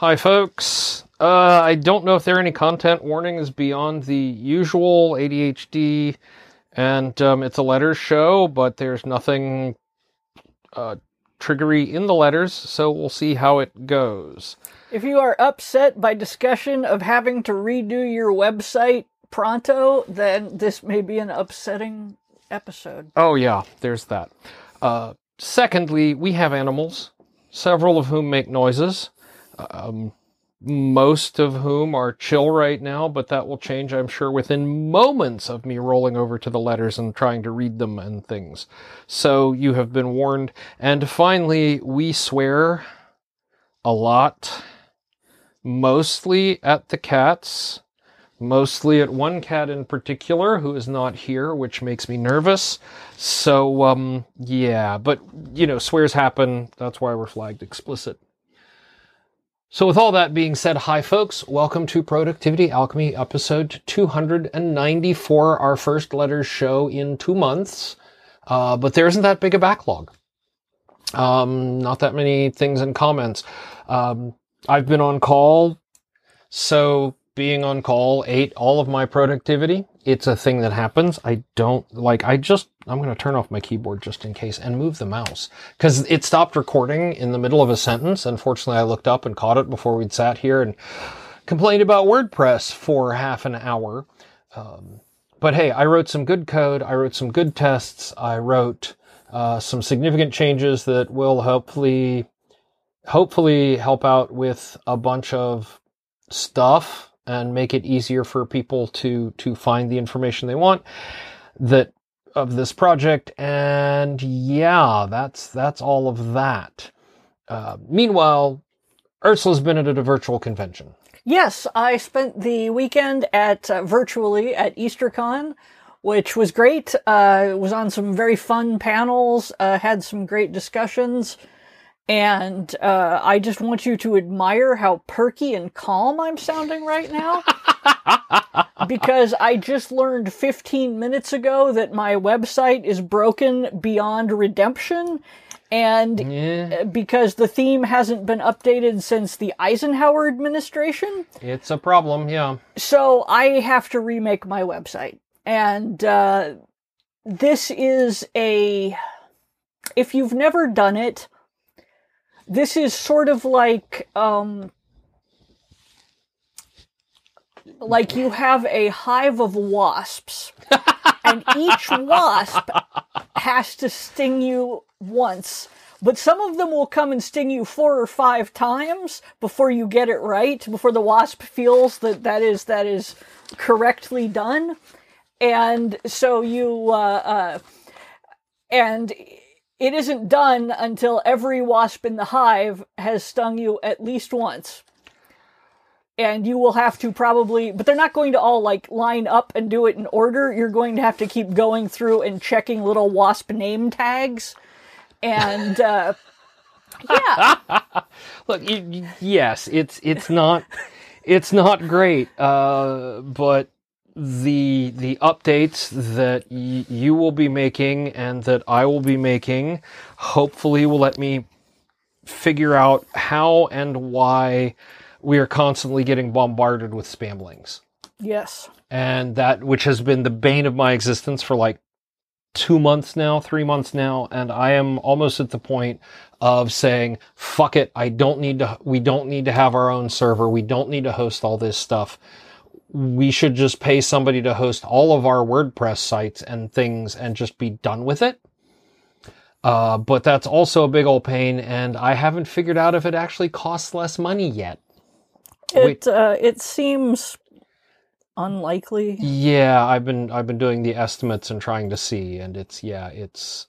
Hi, folks. Uh, I don't know if there are any content warnings beyond the usual ADHD and um, it's a letters show, but there's nothing uh, triggery in the letters, so we'll see how it goes. If you are upset by discussion of having to redo your website pronto, then this may be an upsetting episode. Oh, yeah, there's that. Uh, secondly, we have animals, several of whom make noises. Um, most of whom are chill right now, but that will change, I'm sure, within moments of me rolling over to the letters and trying to read them and things. So you have been warned. And finally, we swear a lot, mostly at the cats, mostly at one cat in particular who is not here, which makes me nervous. So, um, yeah, but, you know, swears happen. That's why we're flagged explicit. So, with all that being said, hi folks, welcome to Productivity Alchemy episode 294, our first letters show in two months. Uh, but there isn't that big a backlog. Um, not that many things and comments. Um, I've been on call, so being on call ate all of my productivity. It's a thing that happens. I don't like, I just, I'm going to turn off my keyboard just in case and move the mouse because it stopped recording in the middle of a sentence. Unfortunately, I looked up and caught it before we'd sat here and complained about WordPress for half an hour. Um, but hey, I wrote some good code. I wrote some good tests. I wrote uh, some significant changes that will hopefully, hopefully help out with a bunch of stuff and make it easier for people to to find the information they want that of this project and yeah that's that's all of that. Uh, meanwhile ursula's been at a virtual convention. Yes i spent the weekend at uh, virtually at eastercon which was great. Uh, was on some very fun panels uh, had some great discussions and uh, I just want you to admire how perky and calm I'm sounding right now. because I just learned 15 minutes ago that my website is broken beyond redemption. And yeah. because the theme hasn't been updated since the Eisenhower administration. It's a problem, yeah. So I have to remake my website. And uh, this is a. If you've never done it, this is sort of like um like you have a hive of wasps and each wasp has to sting you once but some of them will come and sting you four or five times before you get it right before the wasp feels that that is that is correctly done. And so you uh, uh and it isn't done until every wasp in the hive has stung you at least once. And you will have to probably, but they're not going to all like line up and do it in order. You're going to have to keep going through and checking little wasp name tags. And, uh, yeah. Look, yes, it's, it's not, it's not great. Uh, but the the updates that y- you will be making and that I will be making hopefully will let me figure out how and why we are constantly getting bombarded with spam links. Yes. And that which has been the bane of my existence for like 2 months now, 3 months now and I am almost at the point of saying fuck it, I don't need to we don't need to have our own server. We don't need to host all this stuff we should just pay somebody to host all of our WordPress sites and things and just be done with it. Uh, but that's also a big old pain, and I haven't figured out if it actually costs less money yet. It uh, it seems unlikely. Yeah, I've been I've been doing the estimates and trying to see, and it's yeah, it's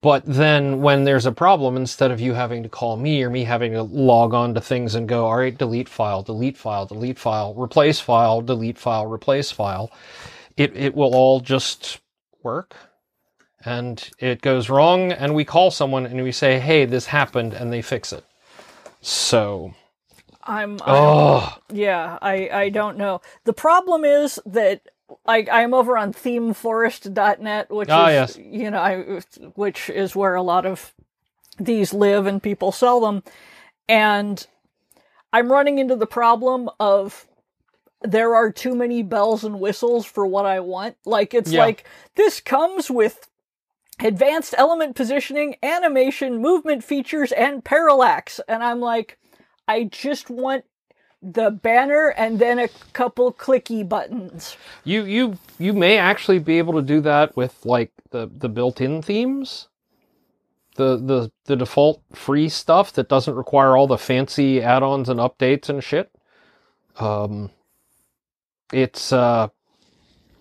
but then when there's a problem, instead of you having to call me or me having to log on to things and go, all right, delete file, delete file, delete file, replace file, delete file, replace file, it, it will all just work. And it goes wrong, and we call someone and we say, hey, this happened, and they fix it. So. I'm, I'm oh. yeah, I, I don't know. The problem is that like I'm over on themeforest.net, which oh, is yes. you know, I, which is where a lot of these live and people sell them. And I'm running into the problem of there are too many bells and whistles for what I want. Like it's Yeah. like this comes with advanced element positioning, animation, movement features, and parallax. And I'm like, I just want the banner and then a couple clicky buttons. You you you may actually be able to do that with like the the built-in themes. The the the default free stuff that doesn't require all the fancy add-ons and updates and shit. Um it's uh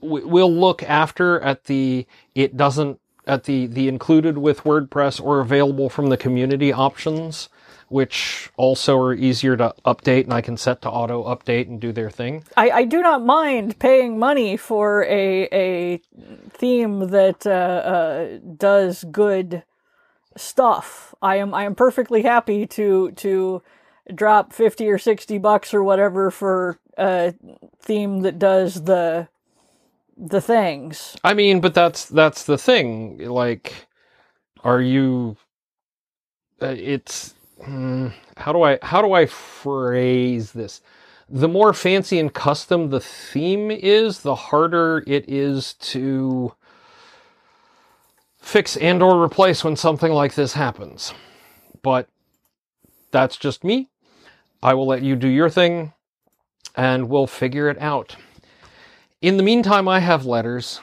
we, we'll look after at the it doesn't at the the included with WordPress or available from the community options which also are easier to update and I can set to auto update and do their thing. I, I do not mind paying money for a a theme that uh, uh, does good stuff. I am I am perfectly happy to to drop fifty or sixty bucks or whatever for a theme that does the the things. I mean, but that's that's the thing. Like, are you? Uh, it's hmm, how do I how do I phrase this? The more fancy and custom the theme is, the harder it is to fix and or replace when something like this happens. But that's just me. I will let you do your thing and we'll figure it out. In the meantime, I have letters.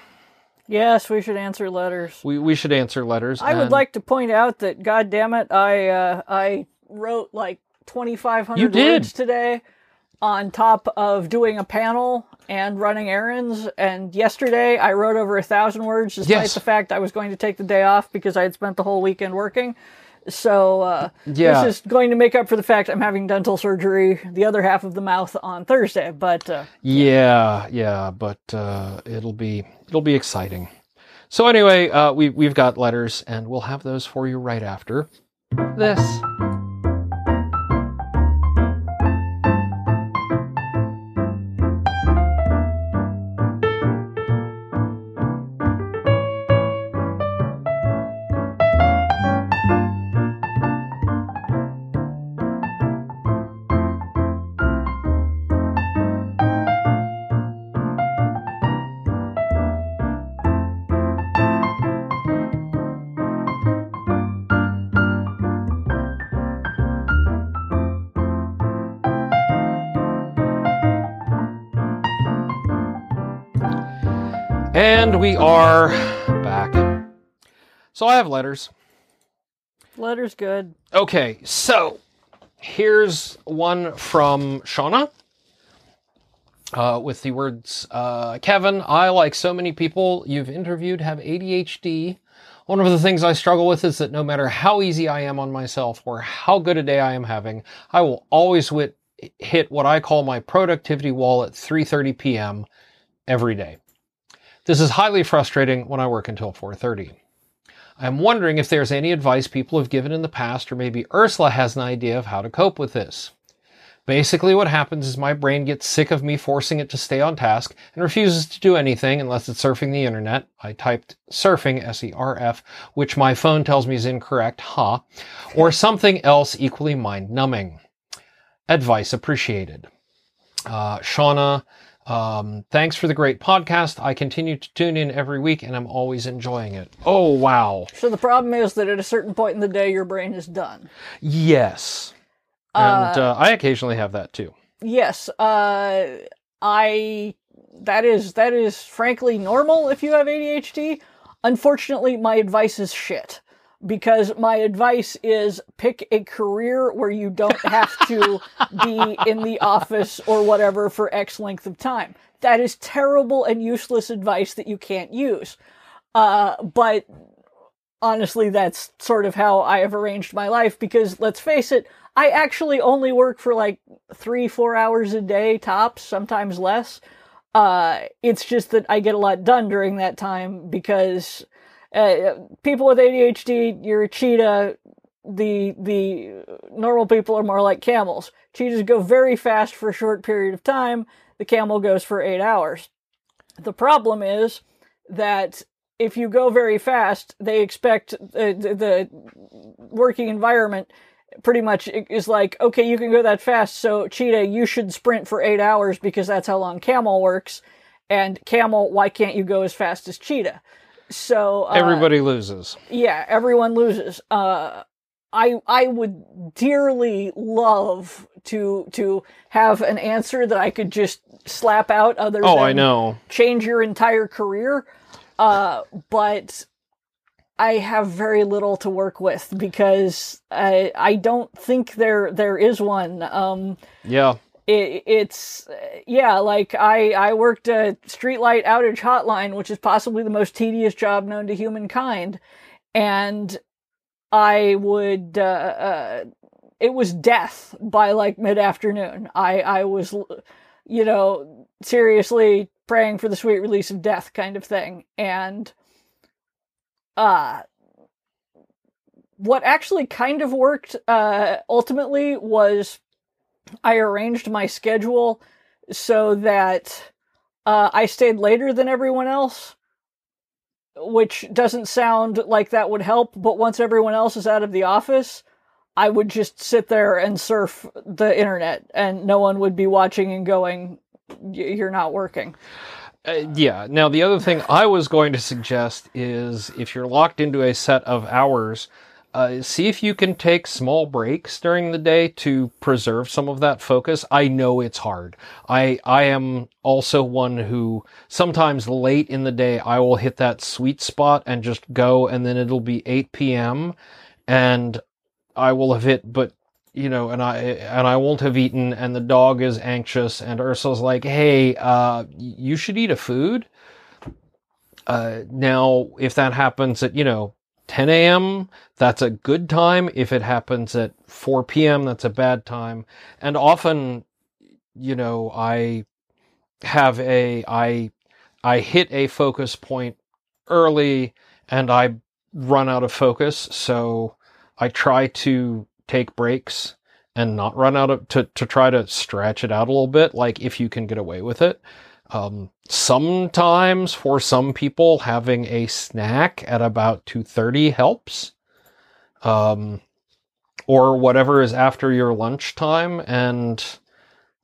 Yes, we should answer letters. We we should answer letters. I would like to point out that, God damn it, I uh, I wrote like twenty five hundred words today, on top of doing a panel and running errands. And yesterday, I wrote over a thousand words, despite Yes. the fact I was going to take the day off because I had spent the whole weekend working. So uh, Yeah. this is going to make up for the fact I'm having dental surgery, the other half of the mouth on Thursday. But uh, Yeah, yeah, but uh, it'll be it'll be exciting. So anyway, uh, we we've got letters, and we'll have those for you right after this. And we are back. So I have letters. letter's good. Okay, so here's one from Shauna uh, with the words uh, Kevin, I, like so many people you've interviewed, have ADHD. One of the things I struggle with is that no matter how easy I am on myself or how good a day I am having, I will always wit- hit what I call my productivity wall at 3:30 p.m. every day. This is highly frustrating when I work until 4:30. I'm wondering if there's any advice people have given in the past, or maybe Ursula has an idea of how to cope with this. Basically, what happens is my brain gets sick of me forcing it to stay on task and refuses to do anything unless it's surfing the internet. I typed surfing, S E R F, which my phone tells me is incorrect, ha, or something else equally mind numbing. Advice appreciated. Uh, Shauna, um, thanks for the great podcast. I continue to tune in every week and I'm always enjoying it. Oh, wow. So the problem is that at a certain point in the day, your brain is done. Yes. And uh, I occasionally have that too. Yes, uh, I that is that is frankly normal if you have ADHD. Unfortunately, my advice is shit because my advice is pick a career where you don't have to be in the office or whatever for X length of time. That is terrible and useless advice that you can't use. Uh, but honestly, that's sort of how I have arranged my life because let's face it, I actually only work for like three, four hours a day tops, sometimes less. Uh, it's just that I get a lot done during that time because uh, people with ADHD, you're a cheetah. The the normal people are more like camels. Cheetahs go very fast for a short period of time. The camel goes for eight hours. The problem is that if you go very fast, they expect uh, the, the working environment pretty much is like, okay, you can go that fast, so cheetah, you should sprint for eight hours because that's how long camel works. And camel, why can't you go as fast as cheetah? So uh, Everybody loses. yeah, everyone loses. Uh, I I would dearly love to to have an answer that I could just slap out. Other Oh, than I know. change your entire career, uh, but I have very little to work with because I I don't think there there is one. Um, Yeah. It, it's yeah like i i worked a streetlight outage hotline which is possibly the most tedious job known to humankind. And i would uh, uh it was death by like mid-afternoon. I i was you know seriously praying for the sweet release of death kind of thing. And uh what actually kind of worked uh ultimately was I arranged my schedule so that uh, I stayed later than everyone else, which doesn't sound like that would help. But once everyone else is out of the office, I would just sit there and surf the internet, and no one would be watching and going, "Y- "You're not working." Uh, yeah. Now, the other thing I was going to suggest is if you're locked into a set of hours, uh, see if you can take small breaks during the day to preserve some of that focus. I know it's hard. I I am also one who sometimes late in the day I will hit that sweet spot and just go, and then it'll be 8 p.m. and I will have hit, but you know, and I and I won't have eaten, and the dog is anxious, and Ursula's like, "Hey, uh, you should eat a food." Uh, now, if that happens at you know 10 a.m., that's a good time. If it happens at 4 p.m., that's a bad time. And often, you know, I have a I I hit a focus point early, and I run out of focus, so I try to take breaks and not run out of to, to try to stretch it out a little bit like if you can get away with it um, sometimes for some people having a snack at about 2.30 helps. Um, or whatever is after your lunchtime and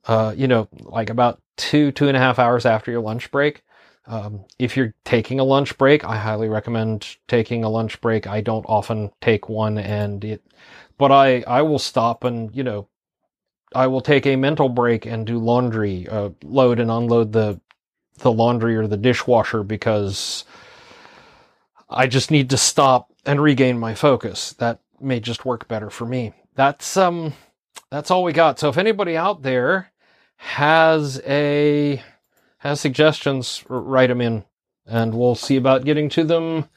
uh, you know like about two two and a half hours after your lunch break. Um, if you're taking a lunch break i highly recommend taking a lunch break. I don't often take one and it but I I will stop and you know I will take a mental break and do laundry, uh, load and unload the the laundry or the dishwasher because I just need to stop and regain my focus. That may just work better for me. That's um that's all we got. So if anybody out there has a has suggestions, write them in, and we'll see about getting to them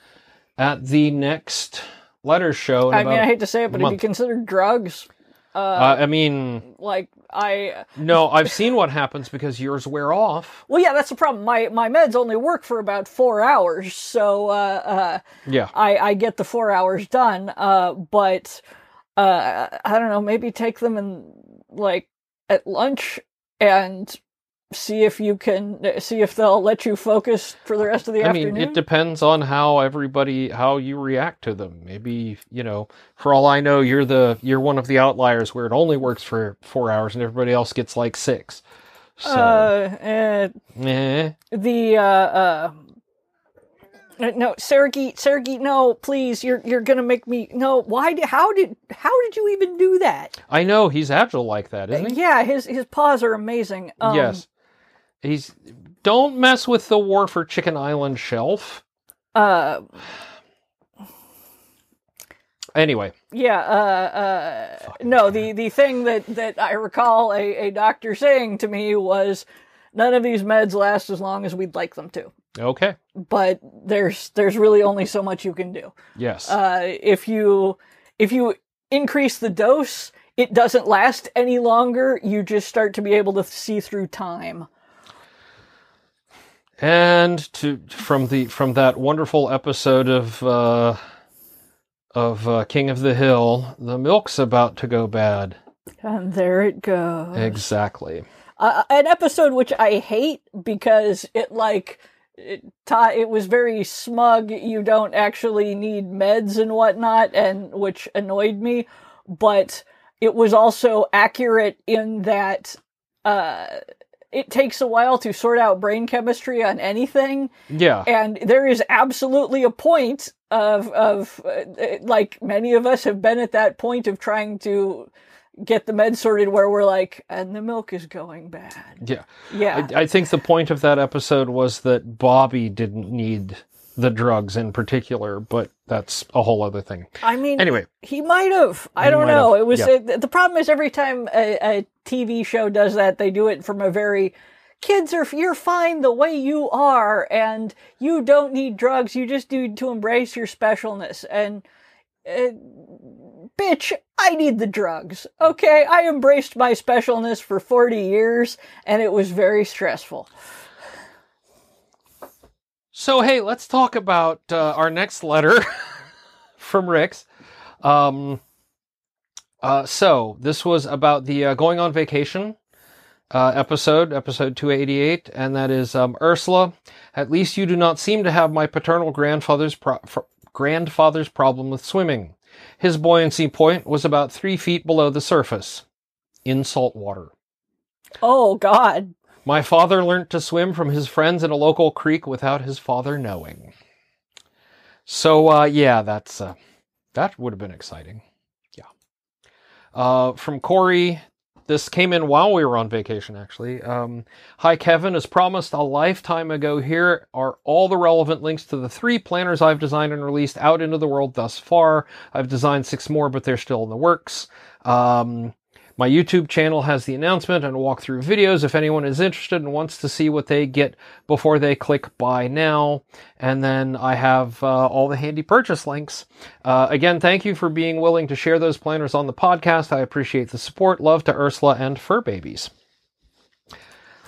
at the next letter show. I mean, I hate to say it, but if you month. consider drugs, uh, uh, I mean, like I no, I've seen what happens because yours wear off. Well, yeah, that's the problem. My my meds only work for about four hours, so uh, uh, Yeah. I I get the four hours done. Uh, but uh, I don't know, maybe take them in like at lunch and see if you can see if they'll let you focus for the rest of the I afternoon. I mean, it depends on how everybody how you react to them. Maybe you know, for all I know, you're the you're one of the outliers where it only works for four hours and everybody else gets like six. So, uh, eh, eh. the uh, uh, no, Sergey, Sergey, no, please, you're you're gonna make me no. Why? Did, how did how did you even do that? I know he's agile like that, isn't he? Yeah, his his paws are amazing. Um, yes. He's don't mess with the War for Chicken Island shelf. Uh, Anyway, yeah. Uh, uh, no, the the thing that that I recall a a doctor saying to me was, none of these meds last as long as we'd like them to. okay. But there's there's really only so much you can do. Yes. Uh, if you if you increase the dose, it doesn't last any longer. You just start to be able to see through time. And to from the from that wonderful episode of uh of uh, King of the Hill, the milk's about to go bad. And there it goes. Exactly. uh, an episode which I hate because it like it, it was very smug. You don't actually need meds and whatnot, and which annoyed me. but it was also accurate in that uh, it takes a while to sort out brain chemistry on anything. Yeah. And there is absolutely a point of, of uh, like many of us have been at that point of trying to get the meds sorted where we're like, and the milk is going bad. Yeah. Yeah. I, I think the point of that episode was that Bobby didn't need the drugs in particular, but that's a whole other thing. I mean, Anyway, he might have. I don't know. have, It was yeah. the problem is every time a, a TV show does that, they do it from a very kids are you're fine the way you are, and you don't need drugs. You just need to embrace your specialness. And uh, bitch, I need the drugs. Okay, I embraced my specialness for forty years, and it was very stressful. So, hey, let's talk about uh, our next letter from Rick's. Um, uh, so, this was about the uh, going on vacation uh, episode, episode 288, and that is um, Ursula. At least you do not seem to have my paternal grandfather's pro- grandfather's problem with swimming. His buoyancy point was about three feet below the surface in salt water. Oh God. My father learnt to swim from his friends in a local creek without his father knowing. So, uh, yeah, that's uh, that would have been exciting. Yeah. Uh, from Cori, this came in while we were on vacation, actually. Um, Hi, Kevin. As promised a lifetime ago, here are all the relevant links to the three planners I've designed and released out into the world thus far. I've designed six more, but they're still in the works. Um, my YouTube channel has the announcement and walkthrough videos if anyone is interested and wants to see what they get before they click buy now. And then I have uh, all the handy purchase links. Uh, again, thank you for being willing to share those planners on the podcast. I appreciate the support. Love to Ursula and Fur Babies.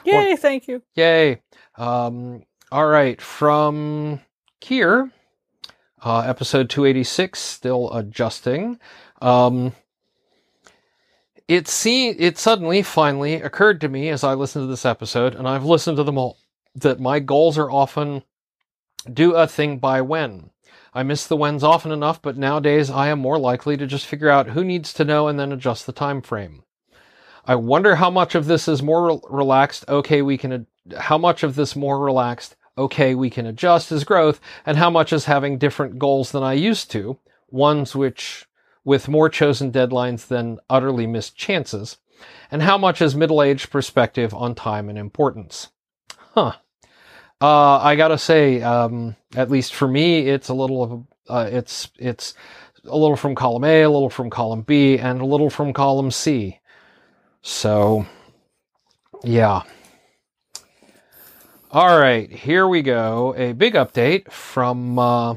Yay! Thank you. Yay. Um, all right. From here, uh, episode 286, still adjusting. Um, it see it suddenly finally occurred to me as I listened to this episode, and I've listened to them all, that my goals are often do a thing by when. I miss the whens often enough, but nowadays I am more likely to just figure out who needs to know and then adjust the time frame. I wonder how much of this is more rel- relaxed. Okay, we can. ad- How much of this more relaxed? Okay, we can adjust is growth, and how much is having different goals than I used to, ones which with more chosen deadlines than utterly missed chances, and how much is middle-aged perspective on time and importance. Huh. Uh, I gotta say, um, at least for me, it's a little of uh, it's it's a little from column A, a little from column B, and a little from column C. So, yeah. All right, here we go. A big update from uh,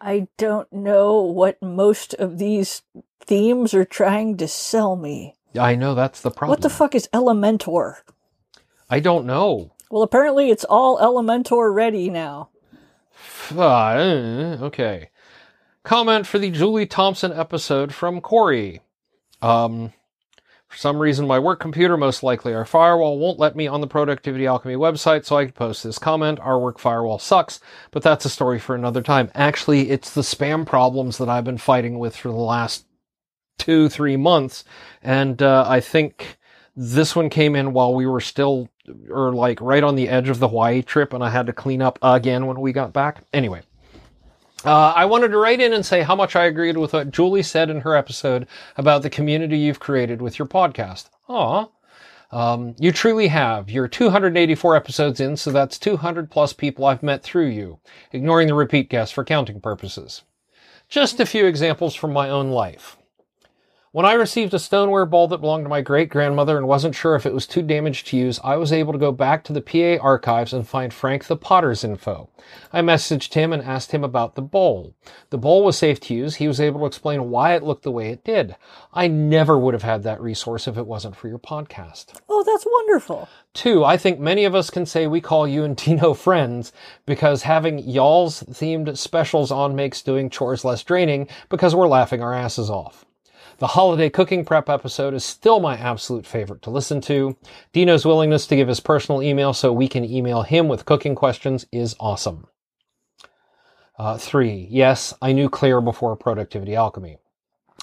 I don't know what most of these themes are trying to sell me. I know that's the problem. What the fuck is Elementor? I don't know. Well, apparently it's all Elementor ready now. Uh, okay. Comment for the Julie Thompson episode from Cori. Um, for some reason, my work computer, most likely our firewall, won't let me on the Productivity Alchemy website, so I can post this comment. Our work firewall sucks, but that's a story for another time. Actually, it's the spam problems that I've been fighting with for the last two, three months, and uh, I think this one came in while we were still, or like right on the edge of the Hawaii trip, and I had to clean up again when we got back. Anyway. Uh, I wanted to write in and say how much I agreed with what Julie said in her episode about the community you've created with your podcast. Aw. Um, you truly have. You're 284 episodes in, so that's 200 plus people I've met through you, ignoring the repeat guests for counting purposes. Just a few examples from my own life. When I received a stoneware bowl that belonged to my great grandmother and wasn't sure if it was too damaged to use, I was able to go back to the PA archives and find Frank the Potter's info. I messaged him and asked him about the bowl. The bowl was safe to use. He was able to explain why it looked the way it did. I never would have had that resource if it wasn't for your podcast. Oh, that's wonderful. Two, I think many of us can say we call you and Dino friends because having y'all's themed specials on makes doing chores less draining because we're laughing our asses off. The holiday cooking prep episode is still my absolute favorite to listen to. Dino's willingness to give his personal email so we can email him with cooking questions is awesome. Uh, three, yes, I knew Clear before Productivity Alchemy.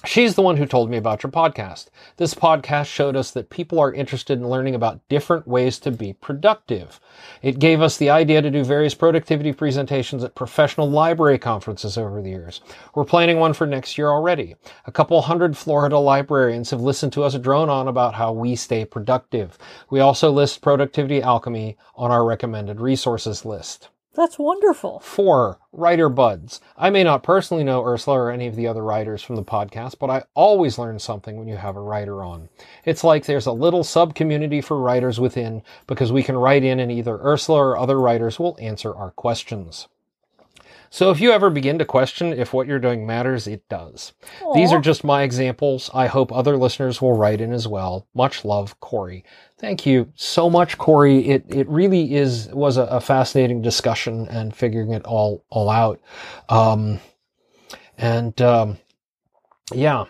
She's the one who told me about your podcast. This podcast showed us that people are interested in learning about different ways to be productive. It gave us the idea to do various productivity presentations at professional library conferences over the years. We're planning one for next year already. A couple hundred Florida librarians have listened to us drone on about how we stay productive. We also list Productivity Alchemy on our recommended resources list. That's wonderful. Four, writer buds. I may not personally know Ursula or any of the other writers from the podcast, but I always learn something when you have a writer on. It's like there's a little sub community for writers within because we can write in and either Ursula or other writers will answer our questions. So if you ever begin to question if what you're doing matters, it does. These are just my examples. I hope other listeners will write in as well. Much love, Cori. Thank you so much, Cori. It it really is was a, a fascinating discussion and figuring it all all out. Um, and um, yeah.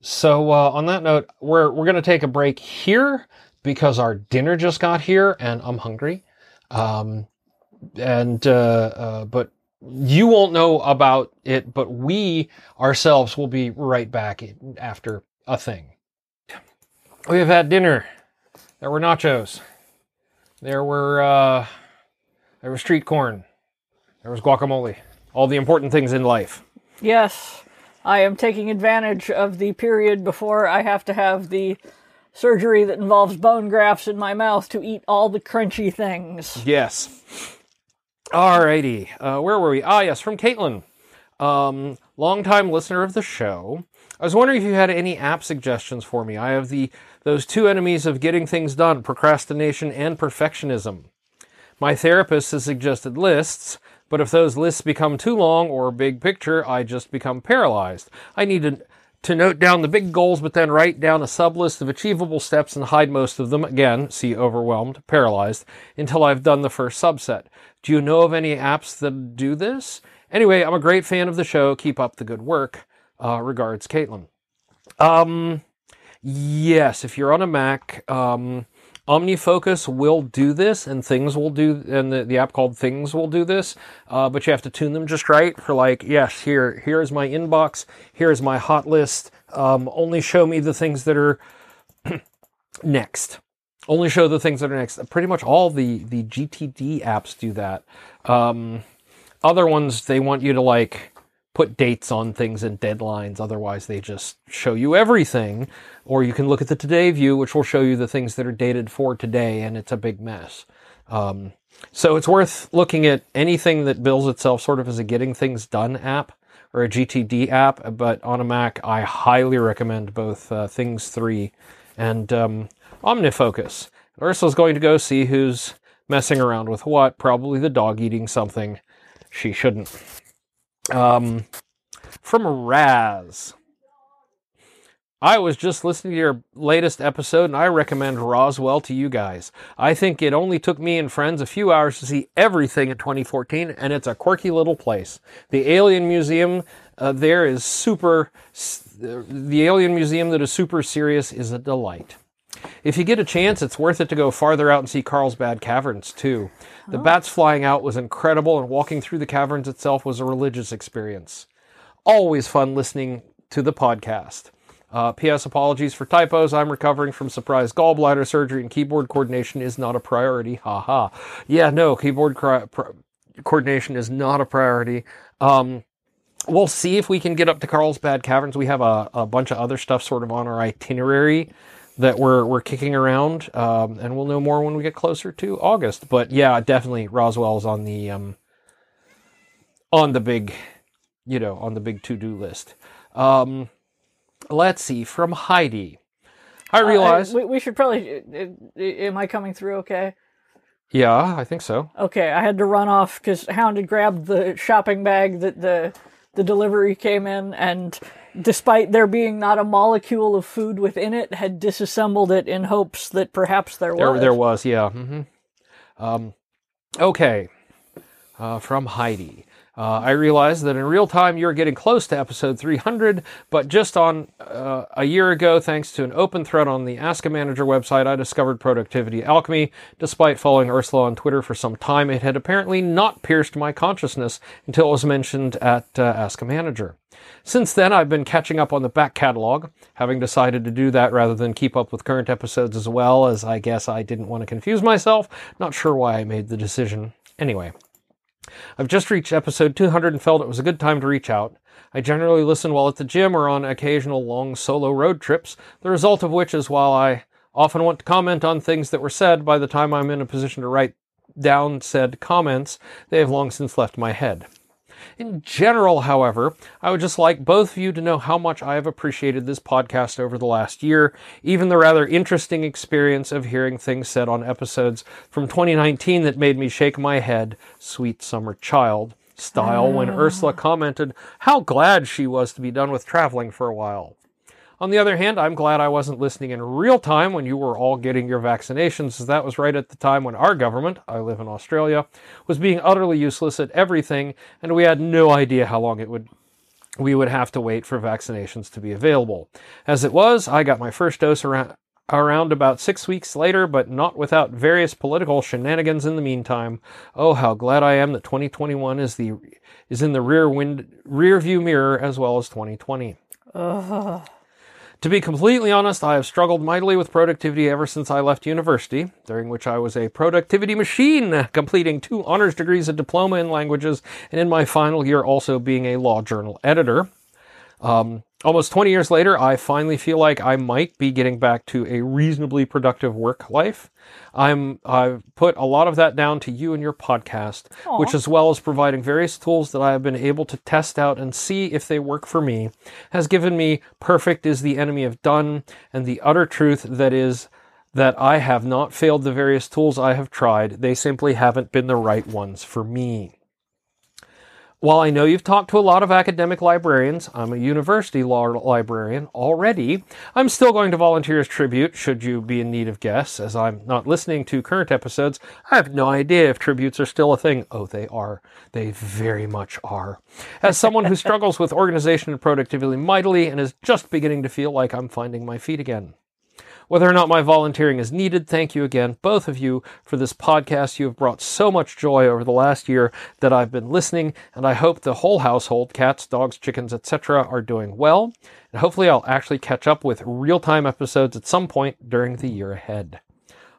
So uh, on that note, we're we're gonna take a break here because our dinner just got here and I'm hungry. Um, and uh, uh, but you won't know about it, but we ourselves will be right back after a thing. We have had dinner. There were nachos. There were uh, there was street corn. There was guacamole. All the important things in life. Yes, I am taking advantage of the period before I have to have the surgery that involves bone grafts in my mouth to eat all the crunchy things. Yes. Alrighty. Uh, where were we? Ah, yes, from Caitlin. Um, longtime listener of the show. I was wondering if you had any app suggestions for me. I have the those two enemies of getting things done, procrastination and perfectionism. My therapist has suggested lists, but if those lists become too long or big picture, I just become paralyzed. I need to, to note down the big goals, but then write down a sub list of achievable steps and hide most of them. Again, see overwhelmed, paralyzed, until I've done the first subset. Do you know of any apps that do this? Anyway, I'm a great fan of the show. Keep up the good work. Uh, regards, Caitlin. Um, yes, if you're on a Mac, um, OmniFocus will do this, and Things will do, and the, the app called Things will do this. Uh, but you have to tune them just right for like, yes, here, here is my inbox, here is my hot list. Um, only show me the things that are next. Only show the things that are next. Pretty much all the the GTD apps do that. Um, other ones they want you to like put dates on things and deadlines. Otherwise, they just show you everything. Or you can look at the today view, which will show you the things that are dated for today, and it's a big mess. Um, so it's worth looking at anything that bills itself sort of as a getting things done app or a GTD app. But on a Mac, I highly recommend both uh, Things 3 and um, OmniFocus. Ursula's going to go see who's messing around with what. Probably the dog eating something she shouldn't. Um, from Raz. I was just listening to your latest episode and I recommend Roswell to you guys. I think it only took me and friends a few hours to see everything in 2014 and it's a quirky little place. The Alien Museum uh, there is super, the Alien Museum that is super serious is a delight. If you get a chance, it's worth it to go farther out and see Carlsbad Caverns too. The oh. bats flying out was incredible, and walking through the caverns itself was a religious experience. Always fun listening to the podcast. Uh, P.S. Apologies for typos. I'm recovering from surprise gallbladder surgery, and keyboard coordination is not a priority. Ha ha. Yeah, no, keyboard cri- pr- coordination is not a priority. Um, we'll see if we can get up to Carlsbad Caverns. We have a, a bunch of other stuff sort of on our itinerary that we're we're kicking around, um, and we'll know more when we get closer to August. But yeah, definitely Roswell's on the um, on the big, you know, on the big to do list. Um, let's see from Heidi. I realize uh, I, we should probably. Am I coming through? Okay. Yeah, I think so. Okay, I had to run off because Hound had grabbed the shopping bag that the the delivery came in and despite there being not a molecule of food within it, had disassembled it in hopes that perhaps there, there was. There was, yeah. Mm-hmm. Um, okay. Uh, from Heidi. Uh, I realize that in real time you're getting close to episode 300, but just on uh, a year ago, thanks to an open thread on the Ask a Manager website, I discovered Productivity Alchemy. Despite following Ursula on Twitter for some time, it had apparently not pierced my consciousness until it was mentioned at uh, Ask a Manager. Since then, I've been catching up on the back catalog, having decided to do that rather than keep up with current episodes as well, as I guess I didn't want to confuse myself. Not sure why I made the decision. Anyway. I've just reached episode 200 and felt it was a good time to reach out. I generally listen while at the gym or on occasional long solo road trips, the result of which is while I often want to comment on things that were said, by the time I'm in a position to write down said comments, they have long since left my head. In general, however, I would just like both of you to know how much I have appreciated this podcast over the last year, even the rather interesting experience of hearing things said on episodes from 2019 that made me shake my head, sweet summer child style, when ah. Ursula commented how glad she was to be done with traveling for a while. On the other hand, I'm glad I wasn't listening in real time when you were all getting your vaccinations, as that was right at the time when our government, I live in Australia, was being utterly useless at everything, and we had no idea how long it would we would have to wait for vaccinations to be available. As it was, I got my first dose around around about six weeks later, but not without various political shenanigans in the meantime. Oh, how glad I am that 2021 is the is in the rear wind rear view mirror as well as 2020. Ugh. To be completely honest, I have struggled mightily with productivity ever since I left university, during which I was a productivity machine, completing two honors degrees, a diploma in languages, and in my final year also being a law journal editor. Um, almost 20 years later, I finally feel like I might be getting back to a reasonably productive work life. I'm I've put a lot of that down to you and your podcast, Aww. which as well as providing various tools that I have been able to test out and see if they work for me, has given me perfect is the enemy of done and the utter truth that is that I have not failed the various tools I have tried. They simply haven't been the right ones for me. While I know you've talked to a lot of academic librarians, I'm a university law librarian already. I'm still going to volunteer as tribute should you be in need of guests, as I'm not listening to current episodes. I have no idea if tributes are still a thing. Oh, they are. They very much are. As someone who struggles with organization and productivity mightily and is just beginning to feel like I'm finding my feet again. Whether or not my volunteering is needed, thank you again, both of you, for this podcast. You have brought so much joy over the last year that I've been listening, and I hope the whole household, cats, dogs, chickens, etc., are doing well. And hopefully, I'll actually catch up with real time episodes at some point during the year ahead.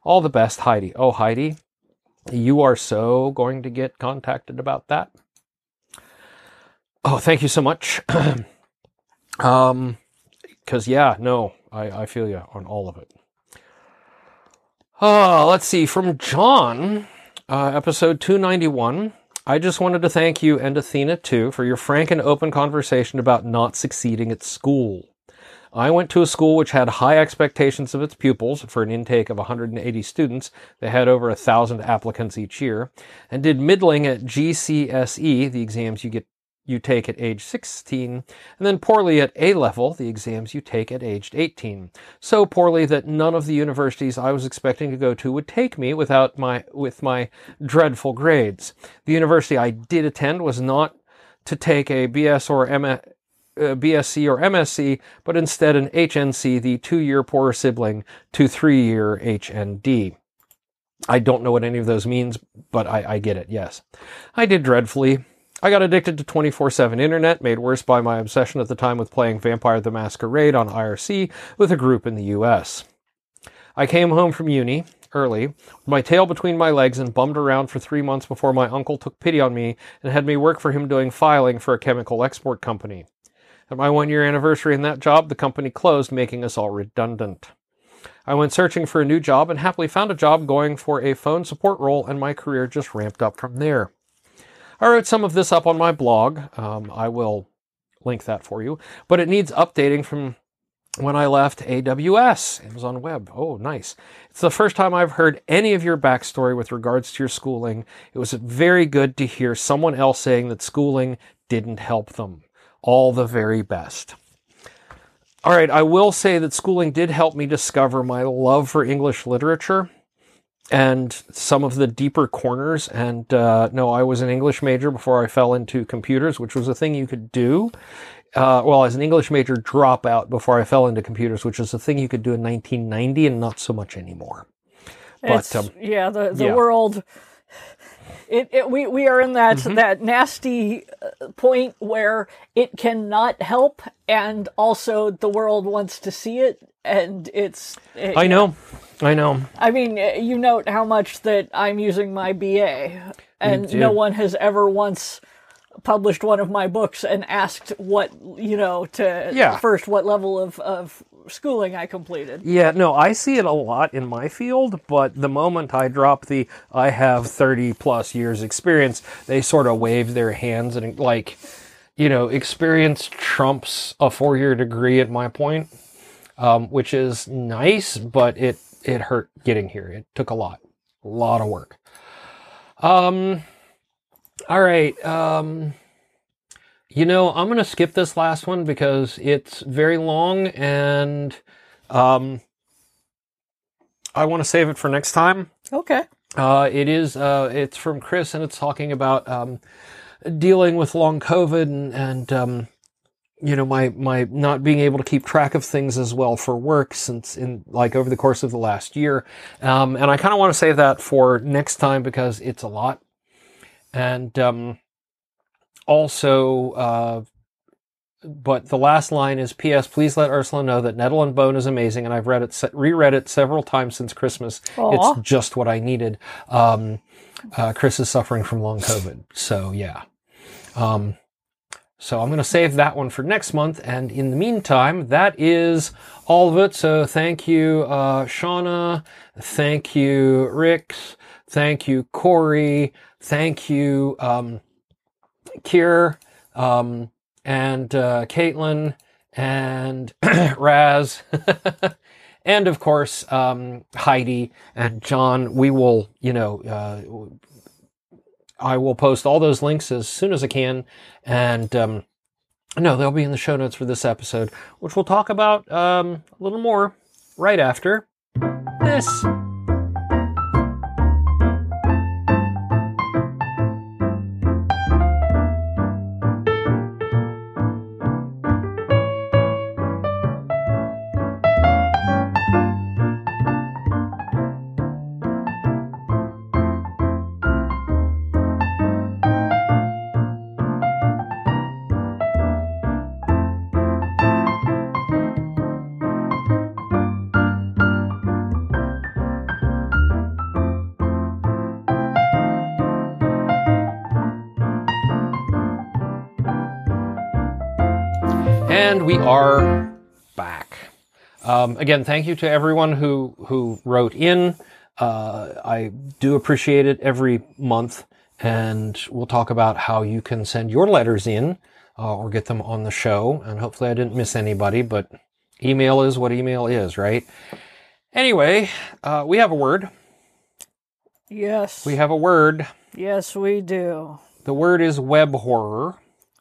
All the best, Heidi. Oh, Heidi, you are so going to get contacted about that. Oh, thank you so much. um, because yeah, no, I, I feel you on all of it. Uh, let's see. From John, uh, episode 291. I just wanted to thank you and Athena too for your frank and open conversation about not succeeding at school. I went to a school which had high expectations of its pupils for an intake of 180 students. They had over a thousand applicants each year and did middling at GCSE, the exams you get you take at age 16, and then poorly at A level, the exams you take at age 18. So poorly that none of the universities I was expecting to go to would take me without my with my dreadful grades. The university I did attend was not to take a BS or M- uh, BSc or MSc, but instead an HNC, the two-year poorer sibling to three-year HND. I don't know what any of those means, but I, I get it, yes. I did dreadfully. I got addicted to 24 7 internet, made worse by my obsession at the time with playing Vampire the Masquerade on IRC with a group in the US. I came home from uni early, with my tail between my legs, and bummed around for three months before my uncle took pity on me and had me work for him doing filing for a chemical export company. At my one year anniversary in that job, the company closed, making us all redundant. I went searching for a new job and happily found a job going for a phone support role, and my career just ramped up from there. I wrote some of this up on my blog. Um, I will link that for you. But it needs updating from when I left AWS, Amazon Web. Oh, nice. It's the first time I've heard any of your backstory with regards to your schooling. It was very good to hear someone else saying that schooling didn't help them. All the very best. All right, I will say that schooling did help me discover my love for English literature. And some of the deeper corners. And uh, no, I was an English major before I fell into computers, which was a thing you could do. Uh, well, as an English major dropout before I fell into computers, which is a thing you could do in 1990 and not so much anymore. But um, yeah, the the yeah. world. It, it, we we are in that mm-hmm. that nasty uh, point where it cannot help, and also the world wants to see it, and it's. It, I know, I know. I mean, you note how much that I'm using my BA, and no one has ever once published one of my books and asked what you know to yeah. first what level of, of schooling I completed. Yeah, no, I see it a lot in my field, but the moment I drop the I have 30 plus years experience, they sort of wave their hands and like, you know, experience trumps a four year degree at my point, um, which is nice, but it, it hurt getting here. It took a lot, a lot of work. Um, all right. Um, you know, I'm going to skip this last one because it's very long and um, I want to save it for next time. Okay. Uh, it is, uh, it's from Chris and it's talking about um, dealing with long COVID and, and um, you know, my, my not being able to keep track of things as well for work since in like over the course of the last year. Um, and I kind of want to save that for next time because it's a lot. And, um, also, uh, but the last line is P.S. Please let Ursula know that Nettle and Bone is amazing, and I've read it, reread it several times since Christmas. Aww. It's just what I needed. Um, uh, Chris is suffering from long COVID, so yeah. Um, so I'm going to save that one for next month, and in the meantime, that is all of it. So thank you, uh, Shauna. Thank you, Ricks. Thank you, Cori. Thank you. Um, Kier, um, and uh, Caitlin, and Raz, and of course um, Heidi and John. We will, you know, uh, I will post all those links as soon as I can, and um, no, they'll be in the show notes for this episode, which we'll talk about um, a little more right after this. We are back. Um, again, thank you to everyone who who wrote in. Uh, I do appreciate it every month, and we'll talk about how you can send your letters in uh, or get them on the show. And hopefully, I didn't miss anybody. But email is what email is, right? Anyway, uh, we have a word. Yes. We have a word. Yes, we do. The word is web horror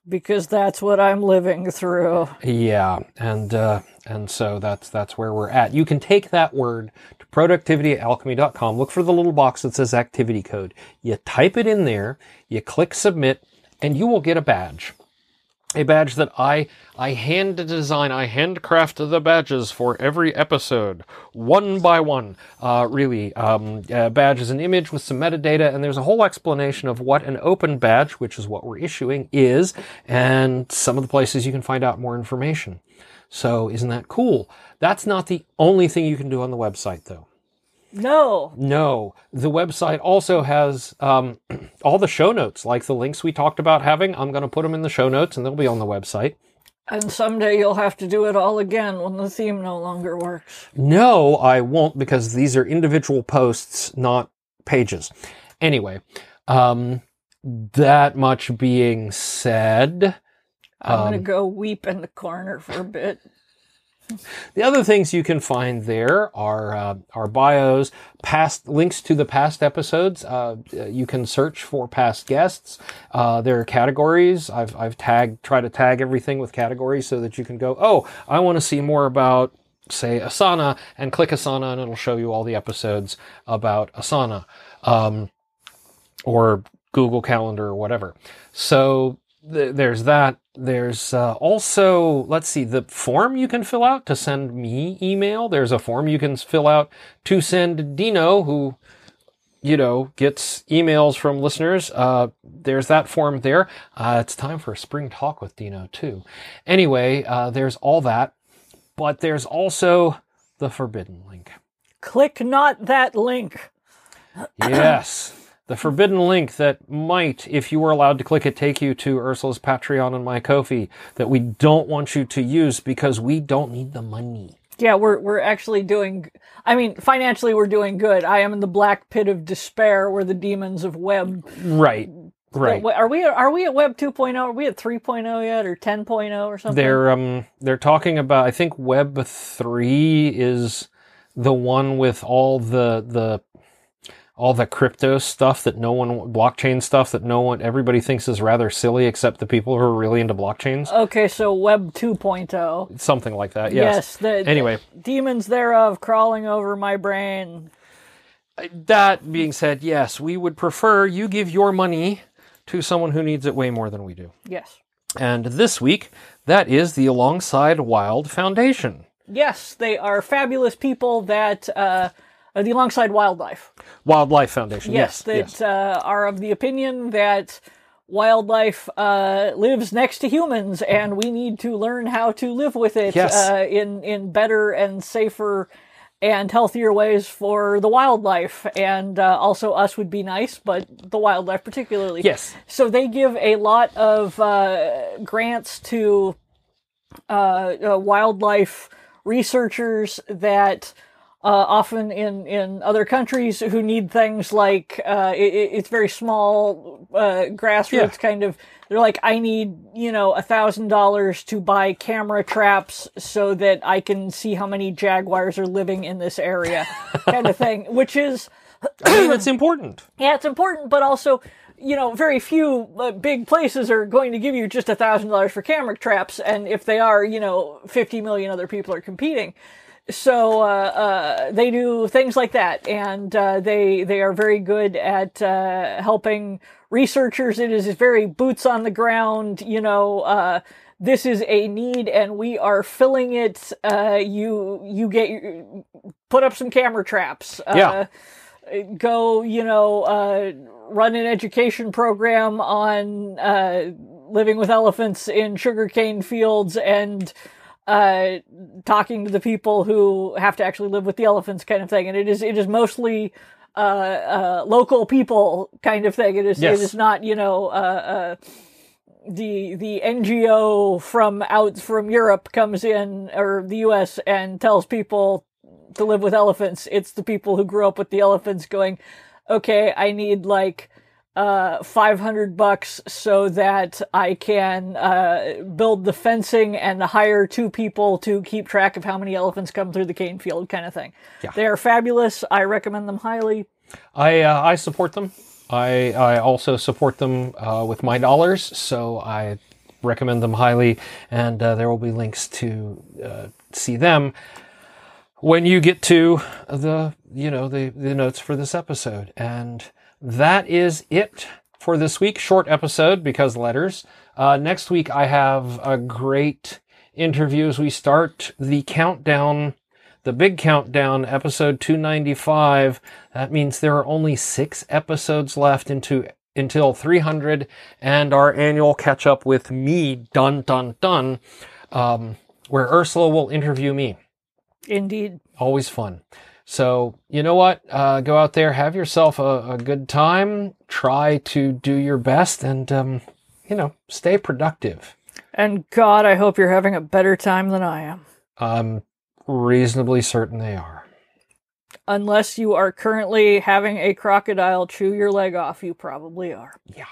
because that's what I'm living through. Yeah, and uh, and so that's that's where we're at. You can take that word to productivityalchemy.com. Look for the little box that says activity code. You type it in there, you click submit, and you will get a badge a badge that I I hand design, I handcraft the badges for every episode, one by one. Uh, really, um, a badge is an image with some metadata, and there's a whole explanation of what an open badge, which is what we're issuing, is, and some of the places you can find out more information. So, isn't that cool? That's not the only thing you can do on the website, though. No. No. The website also has um, all the show notes, like the links we talked about having. I'm going to put them in the show notes and they'll be on the website. And someday you'll have to do it all again when the theme no longer works. No, I won't because these are individual posts, not pages. Anyway, um, that much being said. I'm um, going to go weep in the corner for a bit. The other things you can find there are uh, our bios, past links to the past episodes. Uh, you can search for past guests. Uh, there are categories. I've I've tagged try to tag everything with categories so that you can go. Oh, I want to see more about say Asana and click Asana and it'll show you all the episodes about Asana. Um, or Google Calendar or whatever. So th- there's that. There's uh, also, let's see, the form you can fill out to send me email. There's a form you can fill out to send Dino, who, you know, gets emails from listeners. Uh, there's that form there. Uh, it's time for a spring talk with Dino, too. Anyway, uh, there's all that. But there's also the forbidden link. Click not that link. yes the forbidden link that might, if you were allowed to click it, take you to Ursula's Patreon and my Ko-fi that we don't want you to use because we don't need the money. Yeah, we're we're actually doing. I mean, financially, we're doing good. I am in the black pit of despair, where the demons of web. Right. Right. Are we are we at Web 2.0? Are we at 3.0 yet, or 10.0 or something? They're um they're talking about. I think Web three is the one with all the the all the crypto stuff that no one blockchain stuff that no one everybody thinks is rather silly except the people who are really into blockchains? Okay so web 2.0 something like that yes, yes the, anyway. the demons thereof crawling over my brain. That being said yes we would prefer you give your money to someone who needs it way more than we do. Yes. And this week that is the alongside wild foundation. Yes they are fabulous people that uh, uh, the Alongside Wildlife. Wildlife Foundation. Yes, yes that yes. Uh, are of the opinion that wildlife uh, lives next to humans, and we need to learn how to live with it yes. uh, in in better and safer and healthier ways for the wildlife, and uh, also us would be nice, but the wildlife particularly. Yes. So they give a lot of uh, grants to uh, wildlife researchers that uh, often in, in other countries who need things like uh, it, it's very small uh, grassroots yeah. kind of they're like i need you know a thousand dollars to buy camera traps so that i can see how many jaguars are living in this area kind of thing which is i mean it's important yeah it's important but also you know, very few uh, big places are going to give you just a thousand dollars for camera traps, and if they are, you know, fifty million other people are competing so uh, uh, they do things like that, and uh, they they are very good at uh, helping researchers. It is very boots on the ground. You know, uh, this is a need, and we are filling it. Uh, you you get put up some camera traps. yeah. Go, you know, run an education program on living with elephants in sugarcane fields and uh, talking to the people who have to actually live with the elephants, kind of thing. And it is it is mostly uh, uh, local people, kind of thing. It is yes. it is not you know. Uh, uh, the the NGO from out from Europe comes in or the US and tells people to live with elephants. It's the people who grew up with the elephants going, okay, I need like uh, 500 bucks so that I can uh, build the fencing and hire two people to keep track of how many elephants come through the cane field, kind of thing. Yeah. They are fabulous. I recommend them highly. I uh, I support them. I I also support them uh, with my dollars, so I recommend them highly. And uh, there will be links to uh, see them when you get to the you know the the notes for this episode and that is it for this week. Short episode because letters. Uh, next week, I have a great interview as we start the countdown, the big countdown, episode 295. That means there are only six episodes left into until 300 and our annual catch up with me, dun dun dun, um, where Ursula will interview me. Indeed. Always fun. So, you know what? Uh, go out there, have yourself a, a, good time, try to do your best, and, um, you know, stay productive. And God, I hope you're having a better time than I am. I'm reasonably certain they are. Unless you are currently having a crocodile chew your leg off, you probably are. Yeah.